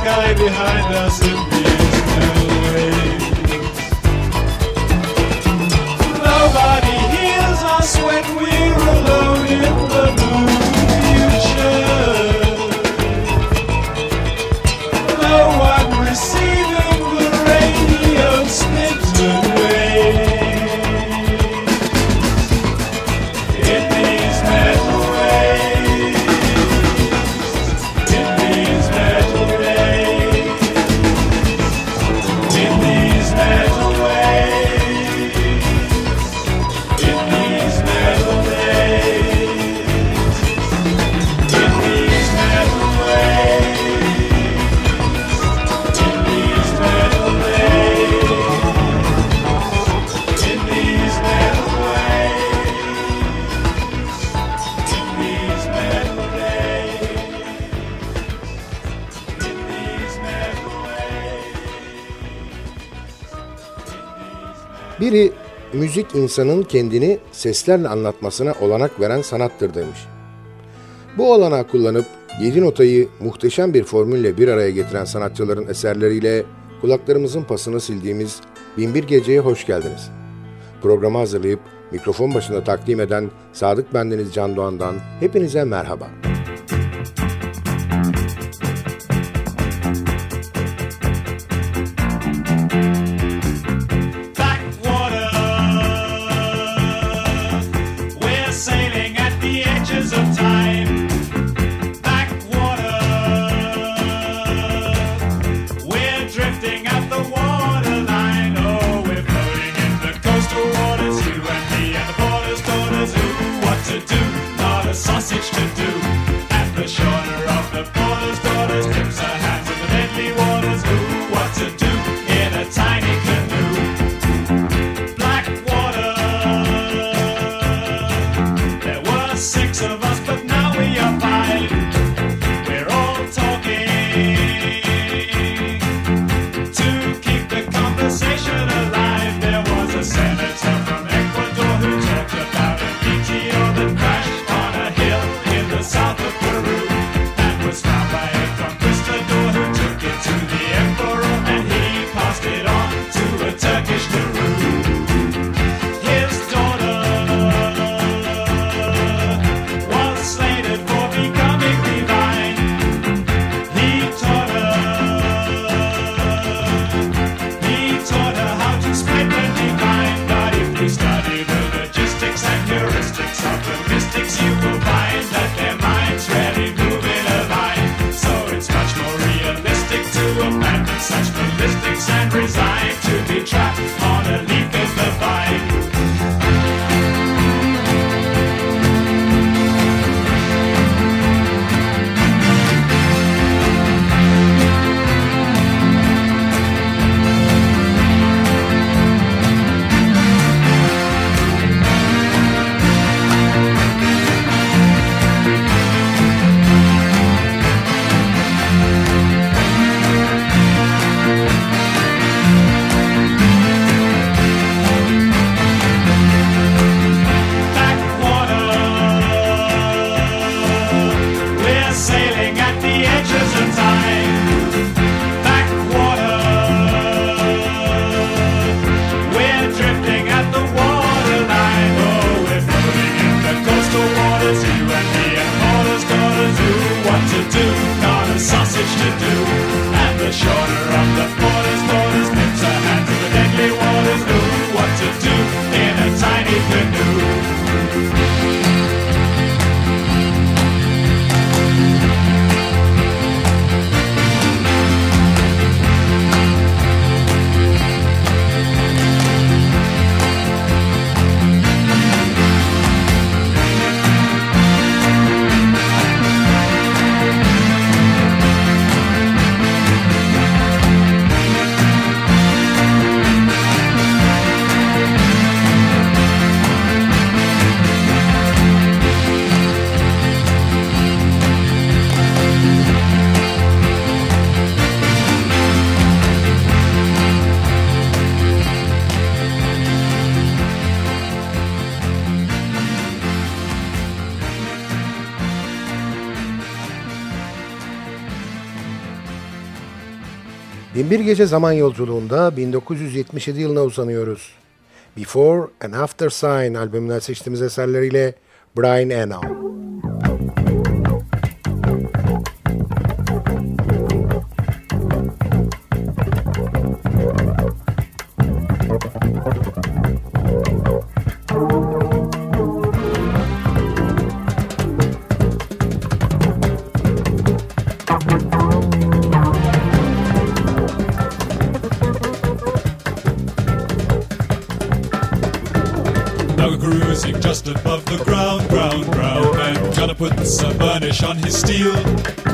sky behind us. müzik insanın kendini seslerle anlatmasına olanak veren sanattır demiş. Bu olanağı kullanıp 7 notayı muhteşem bir formülle bir araya getiren sanatçıların eserleriyle kulaklarımızın pasını sildiğimiz Binbir Gece'ye hoş geldiniz. Programı hazırlayıp mikrofon başında takdim eden Sadık Bendeniz Can Doğan'dan hepinize merhaba. Bir gece zaman yolculuğunda 1977 yılına uzanıyoruz. Before and After Sign albümünden seçtiğimiz eserleriyle Brian Eno. on his steel.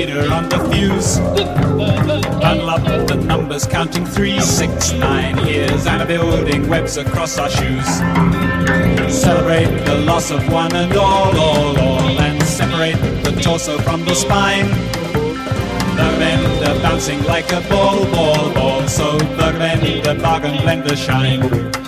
meter on the fuse. Unlock the numbers, counting three, six, nine years, and a building webs across our shoes. Celebrate the loss of one and all, all, all, and separate the torso from the spine. The vendor bouncing like a ball, ball, ball, so the vendor bargain blender shine.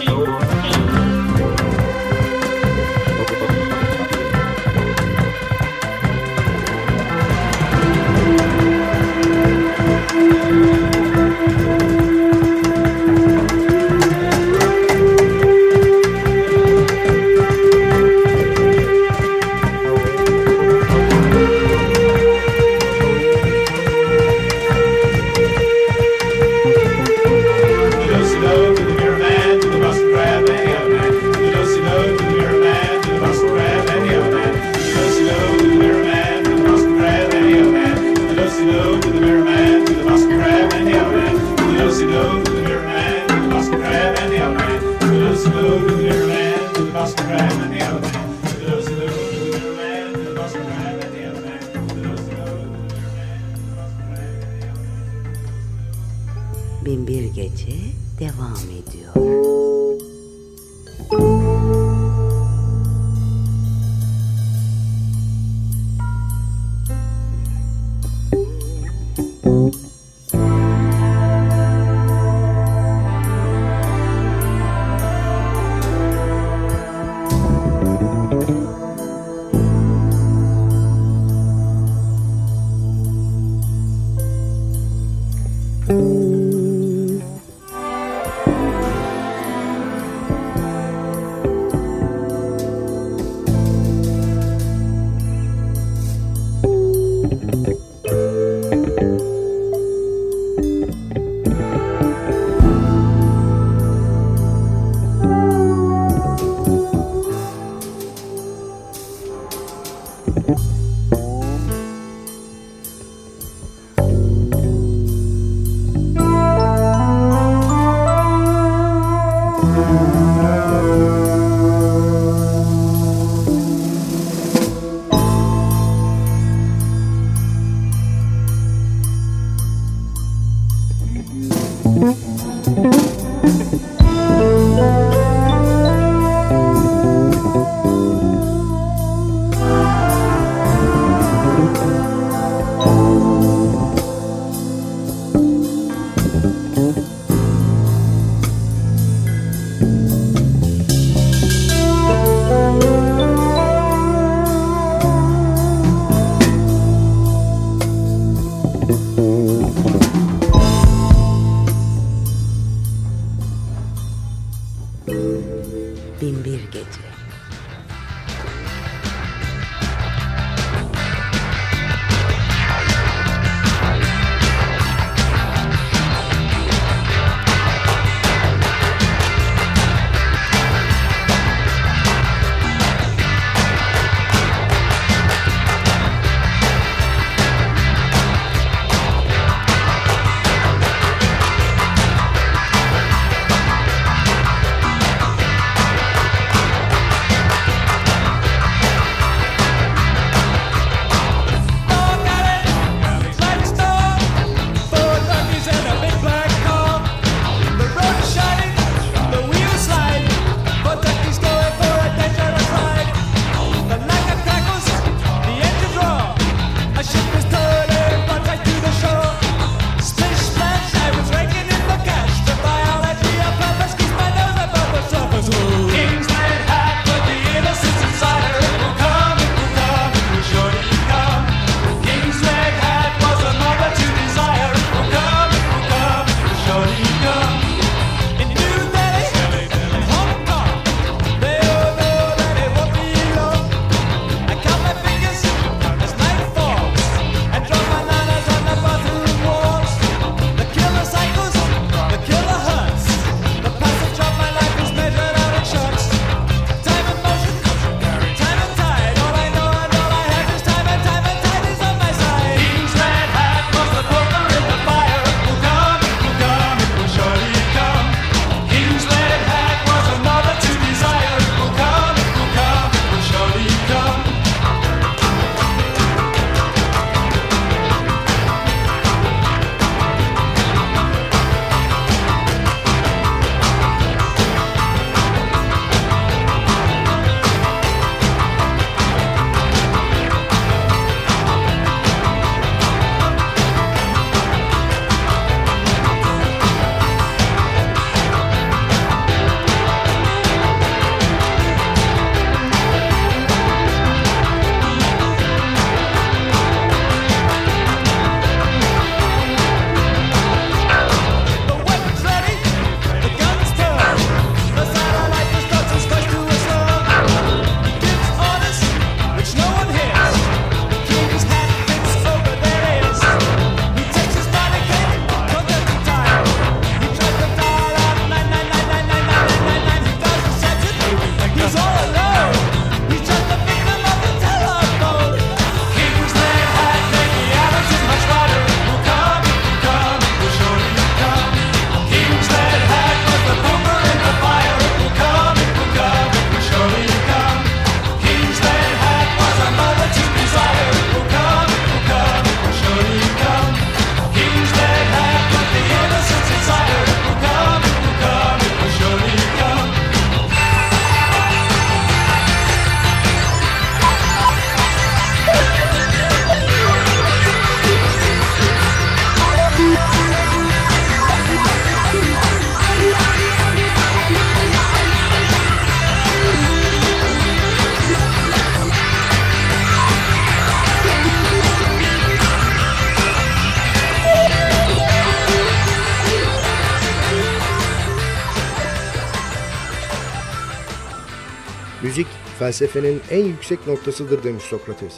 Müzik felsefenin en yüksek noktasıdır demiş Sokrates.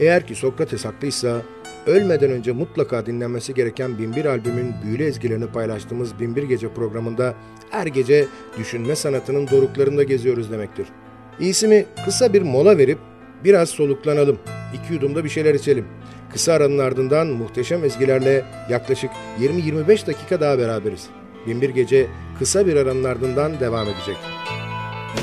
Eğer ki Sokrates haklıysa ölmeden önce mutlaka dinlenmesi gereken Binbir albümün büyülü ezgilerini paylaştığımız Binbir Gece programında her gece düşünme sanatının doruklarında geziyoruz demektir. İyisi mi kısa bir mola verip biraz soluklanalım. İki yudumda bir şeyler içelim. Kısa aranın ardından muhteşem ezgilerle yaklaşık 20-25 dakika daha beraberiz. Binbir Gece kısa bir aranın ardından devam edecek.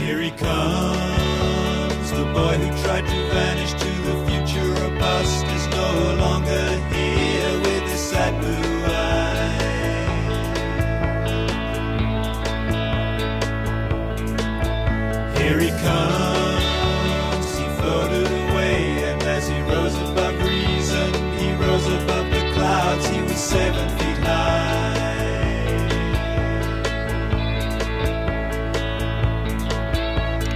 Here he comes, the boy who tried to vanish to the future or past is no longer here with his sad blue eyes. Here he comes, he floated away, and as he rose above reason, he rose above the clouds, he was seven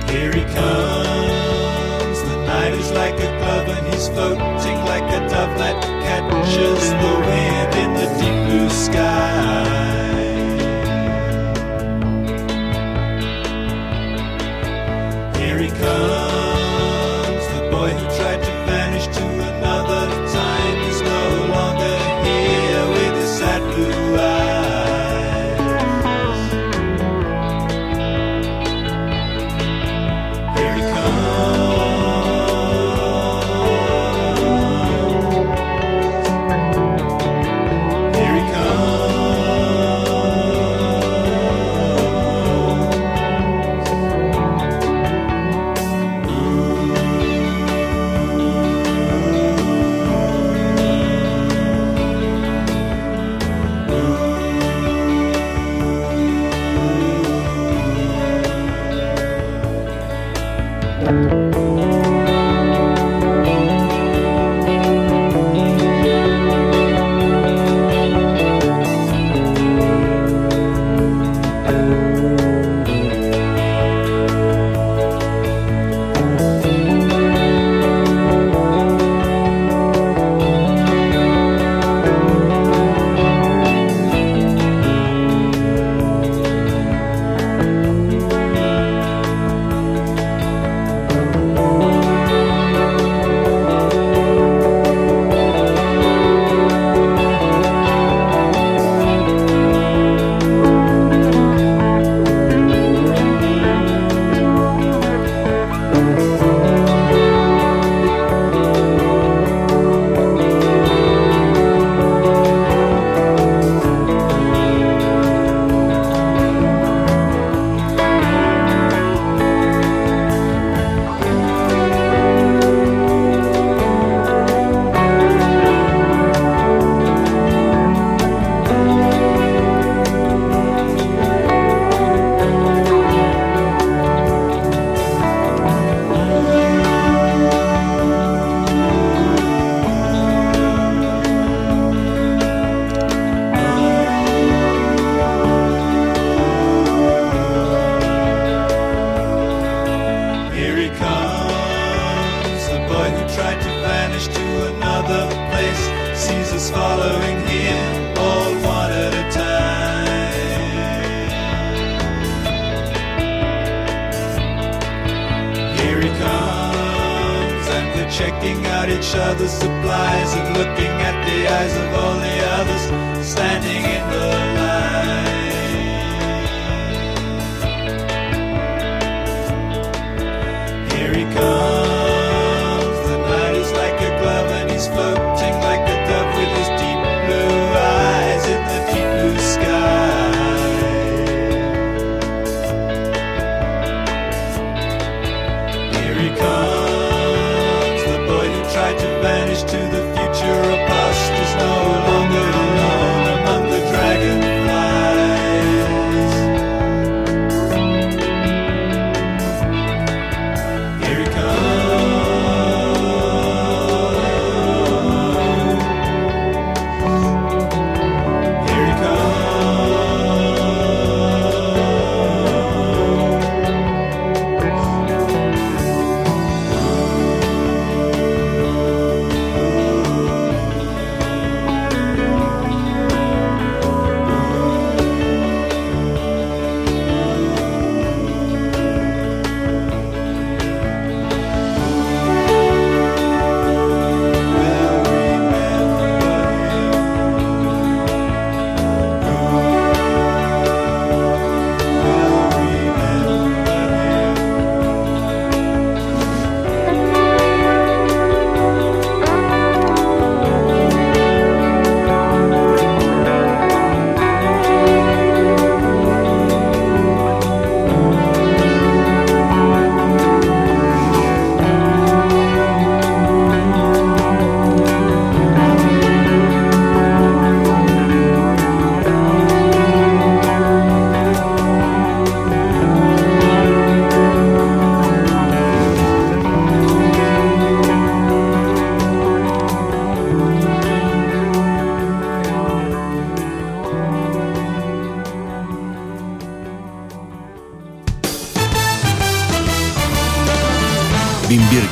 Here he comes. The night is like a glove and he's floating like a dove that catches the wind in the deep blue sky. Here he comes.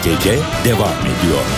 Gece devam ediyor.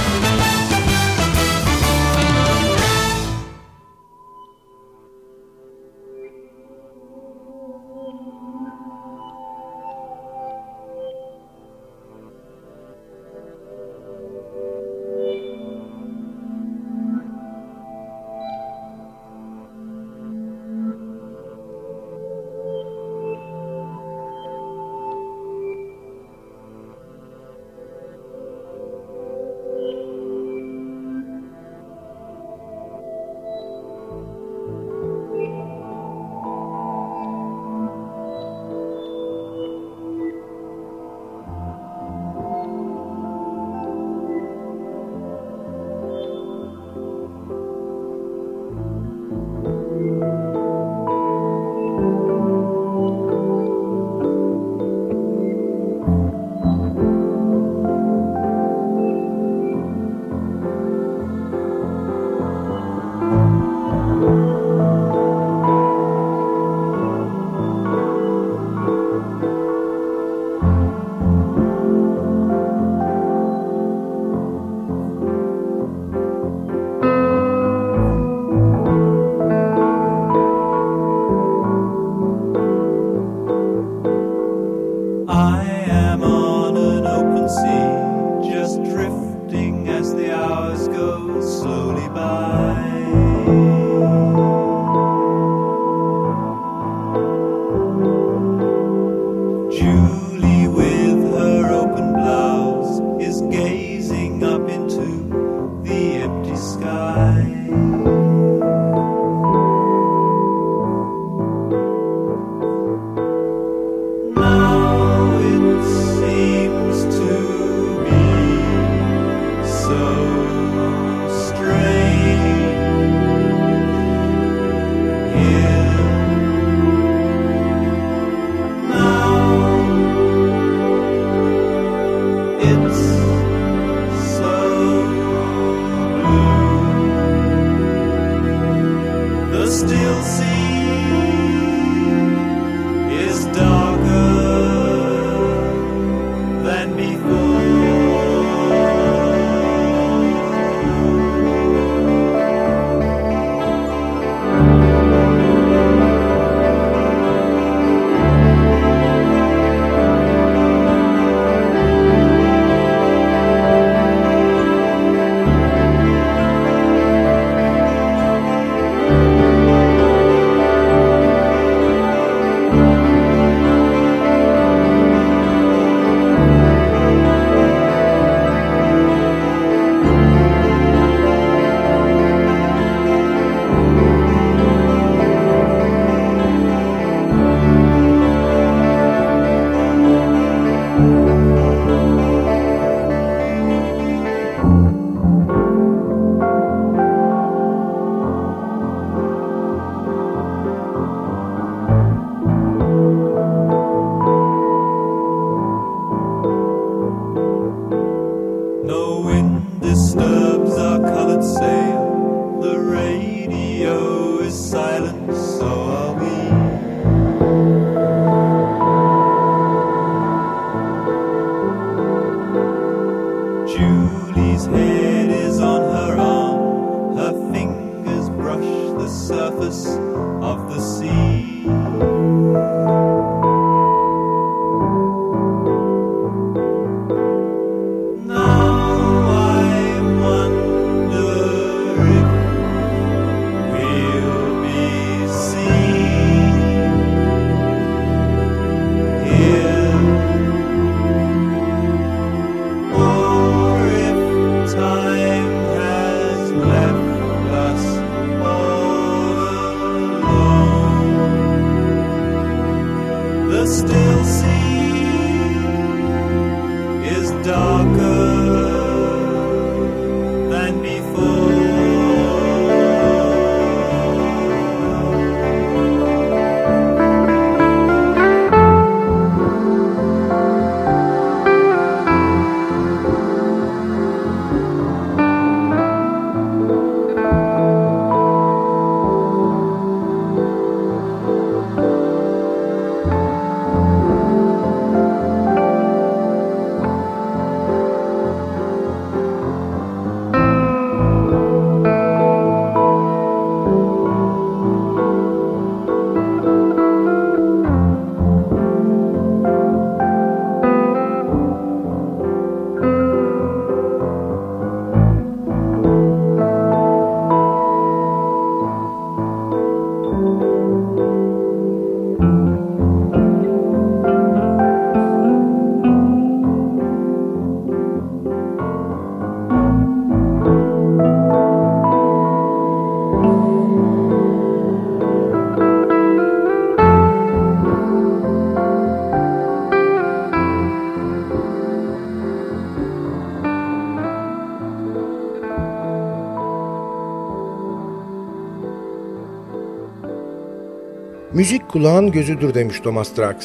Kulağın gözüdür demiş Thomas Trax.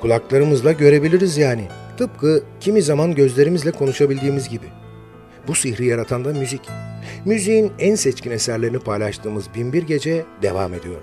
Kulaklarımızla görebiliriz yani. Tıpkı kimi zaman gözlerimizle konuşabildiğimiz gibi. Bu sihri yaratan da müzik. Müziğin en seçkin eserlerini paylaştığımız Binbir Gece devam ediyor.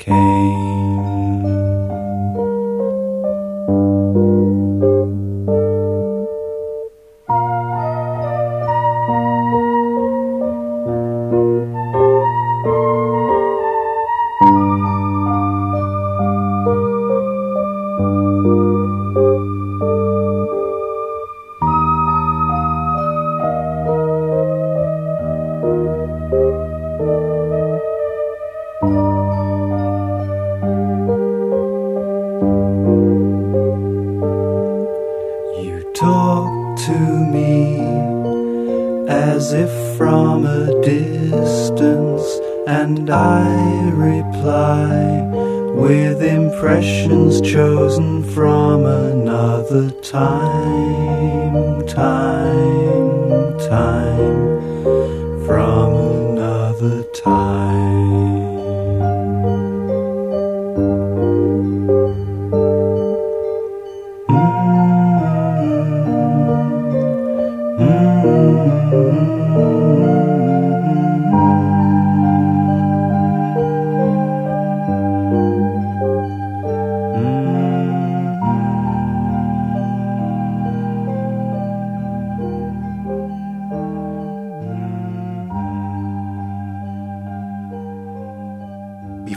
Came.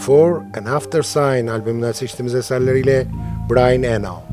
Before and After Sign albümünden seçtiğimiz eserleriyle Brian Eno.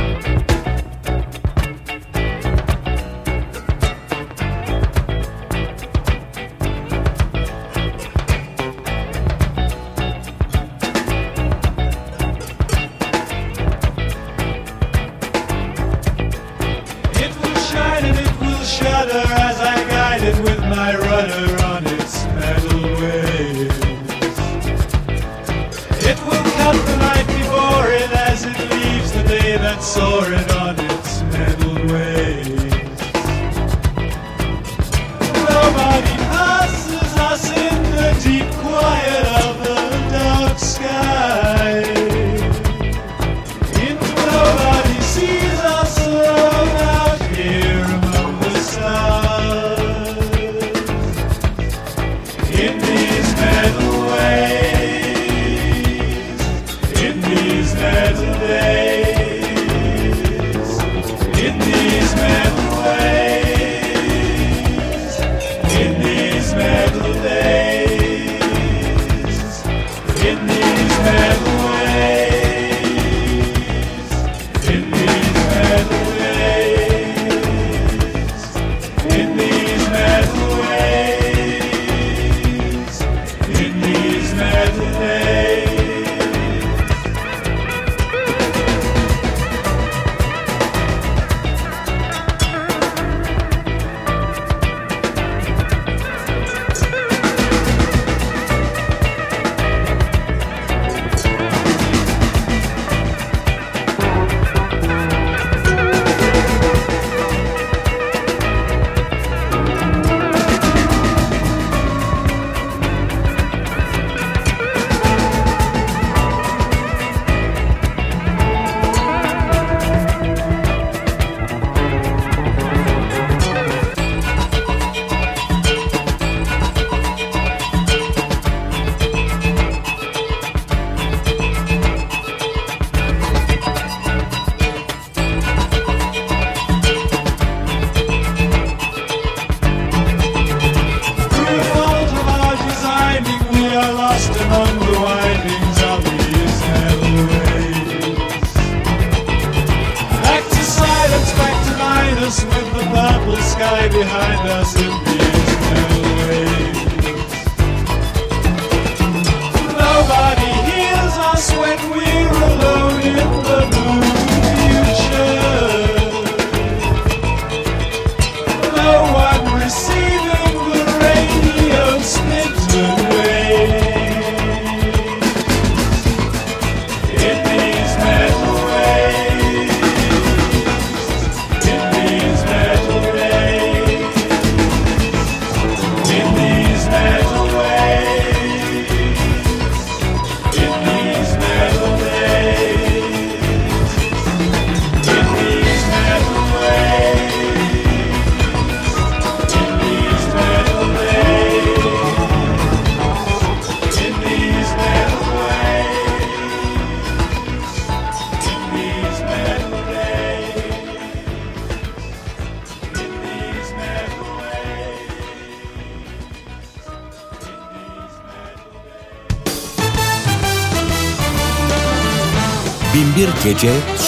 behind us.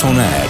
Sonaire.